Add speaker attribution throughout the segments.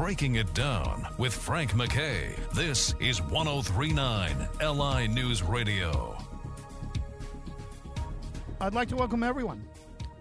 Speaker 1: Breaking It Down with Frank MacKay. This is 1039 LI News Radio.
Speaker 2: I'd like to welcome everyone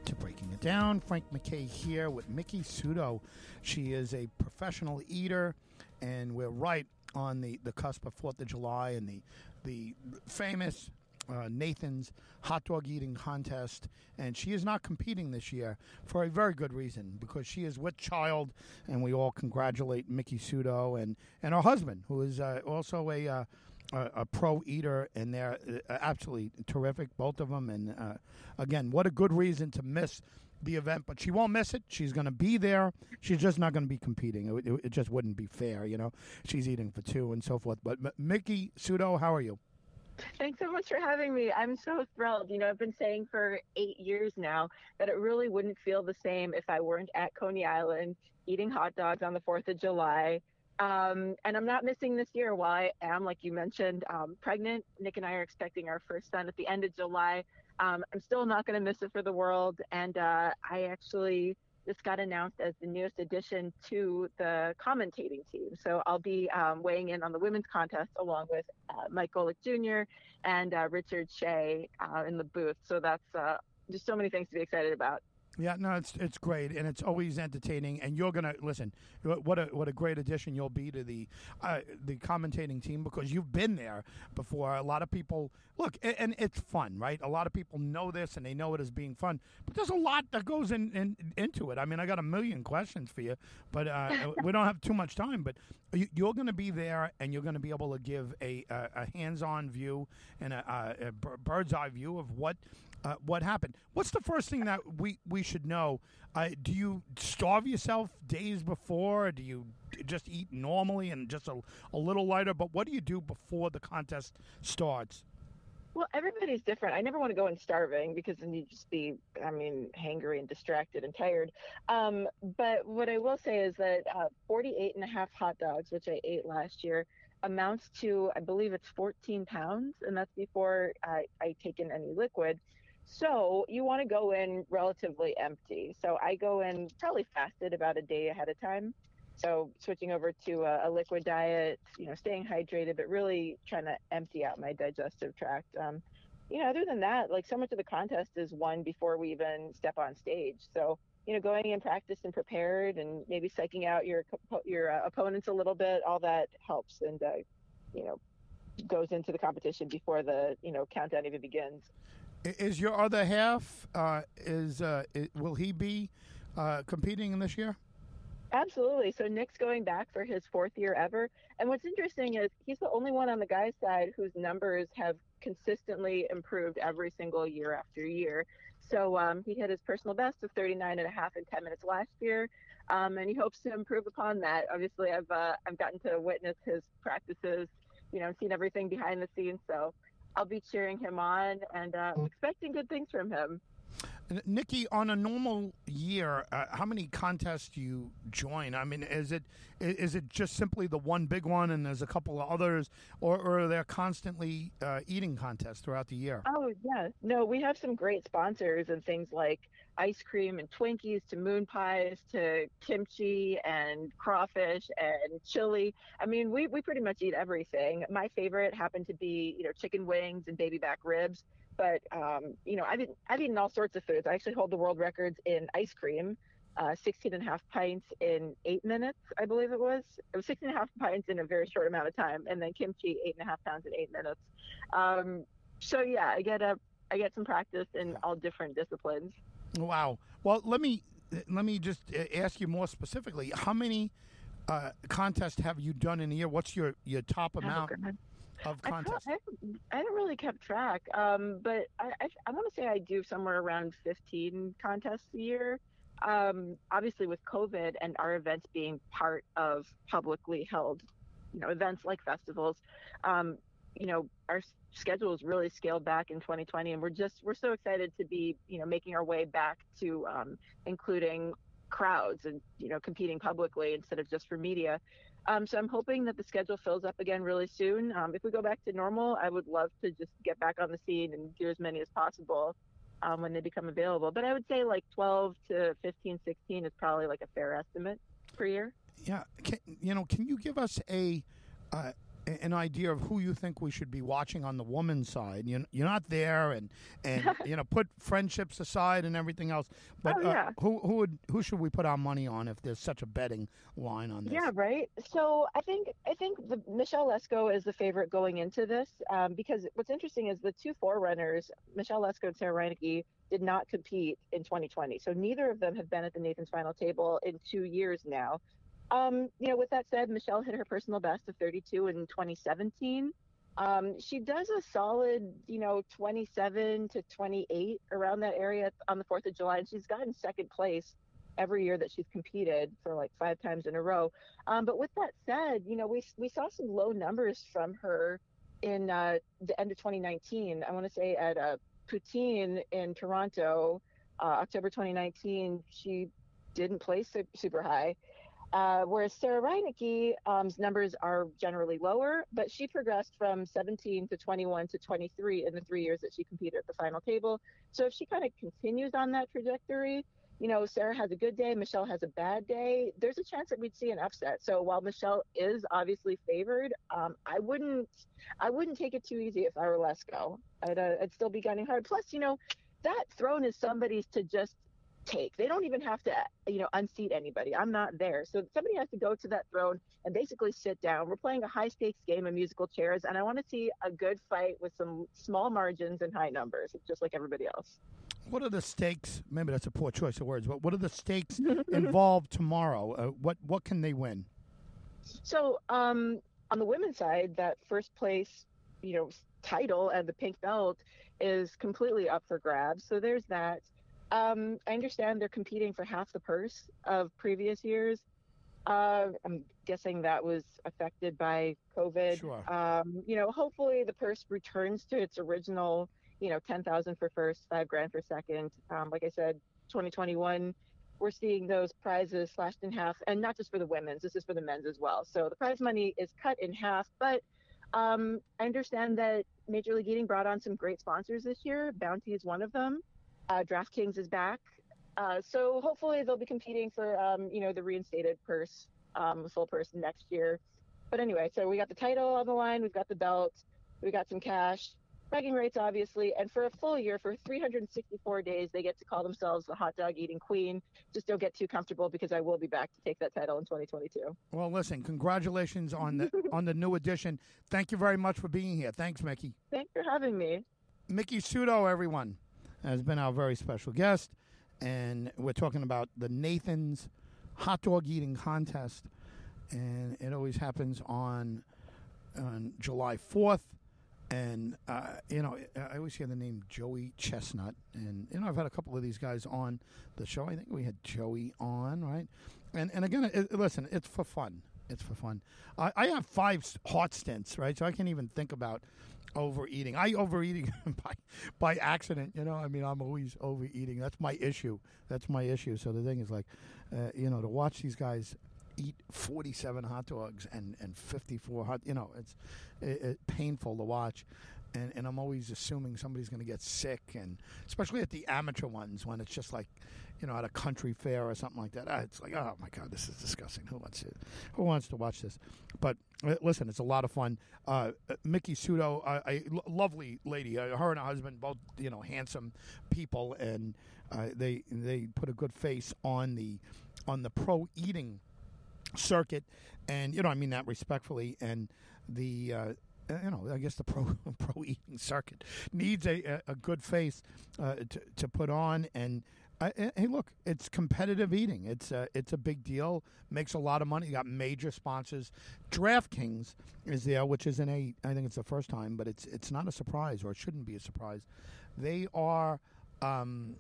Speaker 2: to Breaking It Down. Frank MacKay here with Mickey Sudo. She is a professional eater, and we're right on the, the cusp of Fourth of July and the the famous uh, Nathan's hot dog eating contest, and she is not competing this year for a very good reason because she is with child, and we all congratulate Miki Sudo and and her husband, who is uh, also a. Uh, a, a pro eater, and they're uh, absolutely terrific, both of them. And uh, again, what a good reason to miss the event, but she won't miss it. She's going to be there. She's just not going to be competing. It, it, it, just wouldn't be fair, you know. She's eating for two and so forth. But M- Miki Sudo, how are you?
Speaker 3: Thanks so much for having me. I'm so thrilled. You know, I've been saying for eight years now that it really wouldn't feel the same if I weren't at Coney Island eating hot dogs on the 4th of July. Um, and I'm not missing this year while I am, like you mentioned, um, pregnant. Nick and I are expecting our first son at the end of July. Um, I'm still not going to miss it for the world. And uh, I actually just got announced as the newest addition to the commentating team. So I'll be um, weighing in on the women's contest along with uh, Mike Golic Jr. and uh, Richard Shea uh, in the booth. So that's uh, just so many things to be excited about.
Speaker 2: Yeah, no, it's it's great and it's always entertaining. And you're gonna listen. What a what a great addition you'll be to the uh, the commentating team because you've been there before. A lot of people look, and it's fun, right? A lot of people know this and they know it as being fun, but there's a lot that goes in, in into it. I mean, I got a million questions for you, but uh, we don't have too much time. But you're going to be there and you're going to be able to give a a, a hands-on view and a, a bird's eye view of what uh, what happened. What's the first thing that we, we should know? Uh, do you starve yourself days before? do you just eat normally and just a, a little lighter? But what do you do before the contest starts?
Speaker 3: Well, everybody's different. I never want to go in starving because then you just be, I mean, hangry and distracted and tired. Um, but what I will say is that uh, 48 and a half hot dogs, which I ate last year, amounts to, I believe it's 14 pounds, and that's before I, I take in any liquid. So you want to go in relatively empty. So I go in probably fasted about a day ahead of time. So switching over to a, a liquid diet, you know, staying hydrated, but really trying to empty out my digestive tract. Um, you know, other than that, like so much of the contest is won before we even step on stage. So you know, going in practiced and prepared, and maybe psyching out your your uh, opponents a little bit, all that helps, and uh, you know, goes into the competition before the you know countdown even begins.
Speaker 2: Is your other half uh, is, uh, will he be uh, competing in this year?
Speaker 3: Absolutely. So Nick's going back for his fourth year ever. And what's interesting is he's the only one on the guy's side whose numbers have consistently improved every single year after year. So um, he hit his personal best of 39 and a half in 10 minutes last year. Um, and he hopes to improve upon that. Obviously, I've, uh, I've gotten to witness his practices, you know, seen everything behind the scenes. So I'll be cheering him on and uh, expecting good things from him.
Speaker 2: Nikki, on a normal year, uh, how many contests do you join? I mean, is it is it just simply the one big one, and there's a couple of others, or, or are there constantly uh, eating contests throughout the year?
Speaker 3: Oh yeah, no, we have some great sponsors and things like ice cream and Twinkies to moon pies to kimchi and crawfish and chili. I mean, we we pretty much eat everything. My favorite happened to be you know chicken wings and baby back ribs but um, you know, I've eaten, I've eaten all sorts of foods. I actually hold the world records in ice cream, uh, 16 and a half pints in eight minutes, I believe it was. It was 16 and a half pints in a very short amount of time, and then kimchi, eight and a half pounds in eight minutes. Um, so yeah, I get a I get some practice in all different disciplines.
Speaker 2: Wow. Well, let me let me just uh, ask you more specifically. How many uh, contests have you done in a year? What's your your top oh, amount? Oh, of contests?
Speaker 3: I, I, haven't really kept track, um, but I, I, I want to say I do somewhere around 15 contests a year. Um, obviously, with COVID and our events being part of publicly held, you know, events like festivals, um, you know, our schedule is really scaled back in 2020, and we're just we're so excited to be, you know, making our way back to um, including crowds and you know competing publicly instead of just for media um, so I'm hoping that the schedule fills up again really soon. Um, if we go back to normal, I would love to just get back on the scene and do as many as possible um, when they become available. But I would say like 12 to 15, 16 is probably like a fair estimate per year.
Speaker 2: Yeah, can, you know, can you give us a uh, an idea of who you think we should be watching on the woman's side? You, you're not there, and and you know, put friendships aside and everything else. But
Speaker 3: Oh, yeah.
Speaker 2: uh, who who would who should we put our money on if there's such a betting line on this?
Speaker 3: Yeah, right. So I think I think the Michelle Lesco is the favorite going into this um, because what's interesting is the two forerunners, Michelle Lesco and Sarah Reinecke, did not compete in 2020. So neither of them have been at the Nathan's final table in two years now. Um, you know, with that said, Michelle hit her personal best of 32 in 2017. Um, she does a solid, you know, 27 to 28 around that area on the 4th of July, and she's gotten second place every year that she's competed for like five times in a row. Um, but with that said, you know, we we saw some low numbers from her in uh, the end of 2019. I want to say at uh, Poutine in Toronto, uh, October 2019, she didn't place super high. Uh, whereas Sarah Reinecke's um, numbers are generally lower, but she progressed from 17 to 21 to 23 in the three years that she competed at the final table. So if she kind of continues on that trajectory, you know, Sarah has a good day, Michelle has a bad day, there's a chance that we'd see an upset. So while Michelle is obviously favored, um, I wouldn't, I wouldn't take it too easy if I were Lesco. I'd, uh, I'd still be gunning hard. Plus, you know, that throne is somebody's to just take. They don't even have to, you know, unseat anybody. I'm not there. So somebody has to go to that throne and basically sit down. We're playing a high stakes game of musical chairs, and I want to see a good fight with some small margins and high numbers, just like everybody else.
Speaker 2: What are the stakes? Maybe that's a poor choice of words, but what are the stakes involved tomorrow? Uh, what what can they win?
Speaker 3: So um, on the women's side, that first place, you know, title and the pink belt is completely up for grabs. So there's that. Um, I understand they're competing for half the purse of previous years. Uh, I'm guessing that was affected by COVID.
Speaker 2: Sure.
Speaker 3: Um, you know, hopefully the purse returns to its original, you know, 10,000 for first, five grand for second. Um, like I said, 2021, we're seeing those prizes slashed in half, and not just for the women's. This is for the men's as well. So the prize money is cut in half, but um, I understand that Major League Eating brought on some great sponsors this year. Bounty is one of them. Uh, DraftKings is back. Uh, so hopefully they'll be competing for, um, you know, the reinstated purse, um, full purse next year. But anyway, so we got the title on the line, we've got the belt, we got some cash, bragging rights obviously, and for a full year, for 364 days, they get to call themselves the hot dog eating queen. Just don't get too comfortable because I will be back to take that title in 2022.
Speaker 2: Well, listen, congratulations on the on the new edition. Thank you very much for being here. Thanks, Miki.
Speaker 3: Thanks for having me.
Speaker 2: Miki Sudo, everyone, has been our very special guest, and we're talking about the Nathan's hot dog eating contest, and it always happens on on July fourth. And uh, you know, I always hear the name Joey Chestnut, and you know, I've had a couple of these guys on the show. I think we had Joey on, right? And and again, it, listen, it's for fun. It's for fun. I, I have five heart stents, right? So I can't even think about overeating. I overeating by by accident. You know, I mean, I'm always overeating. That's my issue. That's my issue. So the thing is, like, uh, you know, to watch these guys eat 47 hot dogs and and 54 hot, you know, it's it, it painful to watch. And, and I'm always assuming somebody's going to get sick, and especially at the amateur ones when it's just like, you know, at a country fair or something like that. Ah, It's like, oh my god, this is disgusting. Who wants to, who wants to watch this? But uh, listen, it's a lot of fun. Uh, uh, Miki Sudo, a lovely lady. Uh, her and her husband, both you know, handsome people, and they they put a good face on the on the pro eating circuit, and you know, I mean that respectfully, and the. Uh, uh, you know, I guess the pro pro eating circuit needs a, a, good face uh, to to put on, and uh, uh, hey, look, it's competitive eating. It's a it's a big deal. Makes a lot of money. You got major sponsors. DraftKings is there, which isn't a. I think it's the first time, but it's it's not a surprise, or it shouldn't be a surprise. They are. Um,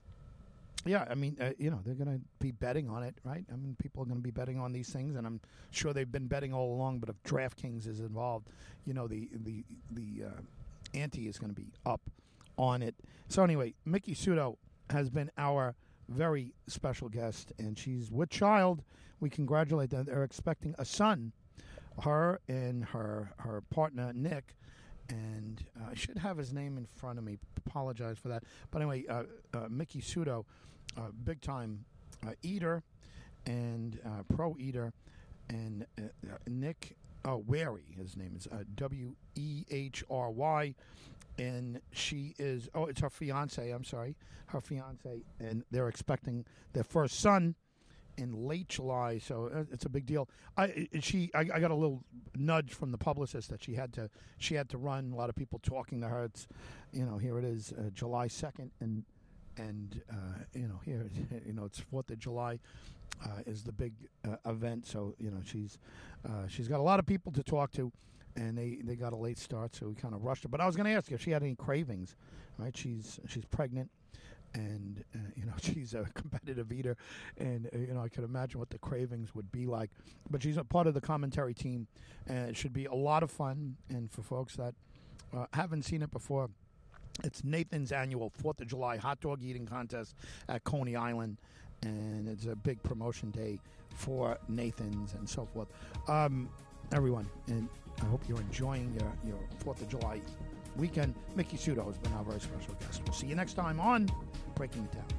Speaker 2: yeah, I mean, uh, you know, they're going to be betting on it, right? I mean, people are going to be betting on these things, and I'm sure they've been betting all along. But if DraftKings is involved, you know, the the the uh, ante is going to be up on it. So anyway, Miki Sudo has been our very special guest, and she's with child. We congratulate them. They're expecting a son, her and her her partner Nick, and uh, I should have his name in front of me. Apologize for that. But anyway, uh, uh, Miki Sudo, big time uh, eater and uh, pro eater, and uh, Nick uh, Wehry, his name is W E H R Y, and she is oh, it's her fiance. I'm sorry, her fiance, and they're expecting their first son in late July, so uh, it's a big deal. I she I, I, got a little nudge from the publicist that she had to she had to run. A lot of people talking to her. It's you know here it is uh, July second and and uh, you know here you know it's Fourth of July uh, is the big uh, event. So you know she's uh, she's got a lot of people to talk to. And they, they got a late start, so we kind of rushed her. But I was going to ask if she had any cravings. Right? She's she's pregnant and uh, you know she's a competitive eater, and uh, you know I could imagine what the cravings would be like. But she's a part of the commentary team, and it should be a lot of fun. And for folks that uh, haven't seen it before, it's Nathan's annual Fourth of July hot dog eating contest at Coney Island, and it's a big promotion day for Nathan's and so forth. Um, everyone, and I hope you're enjoying your your Fourth of July weekend. Miki Sudo has been our very special guest. We'll see you next time on Breaking It Down.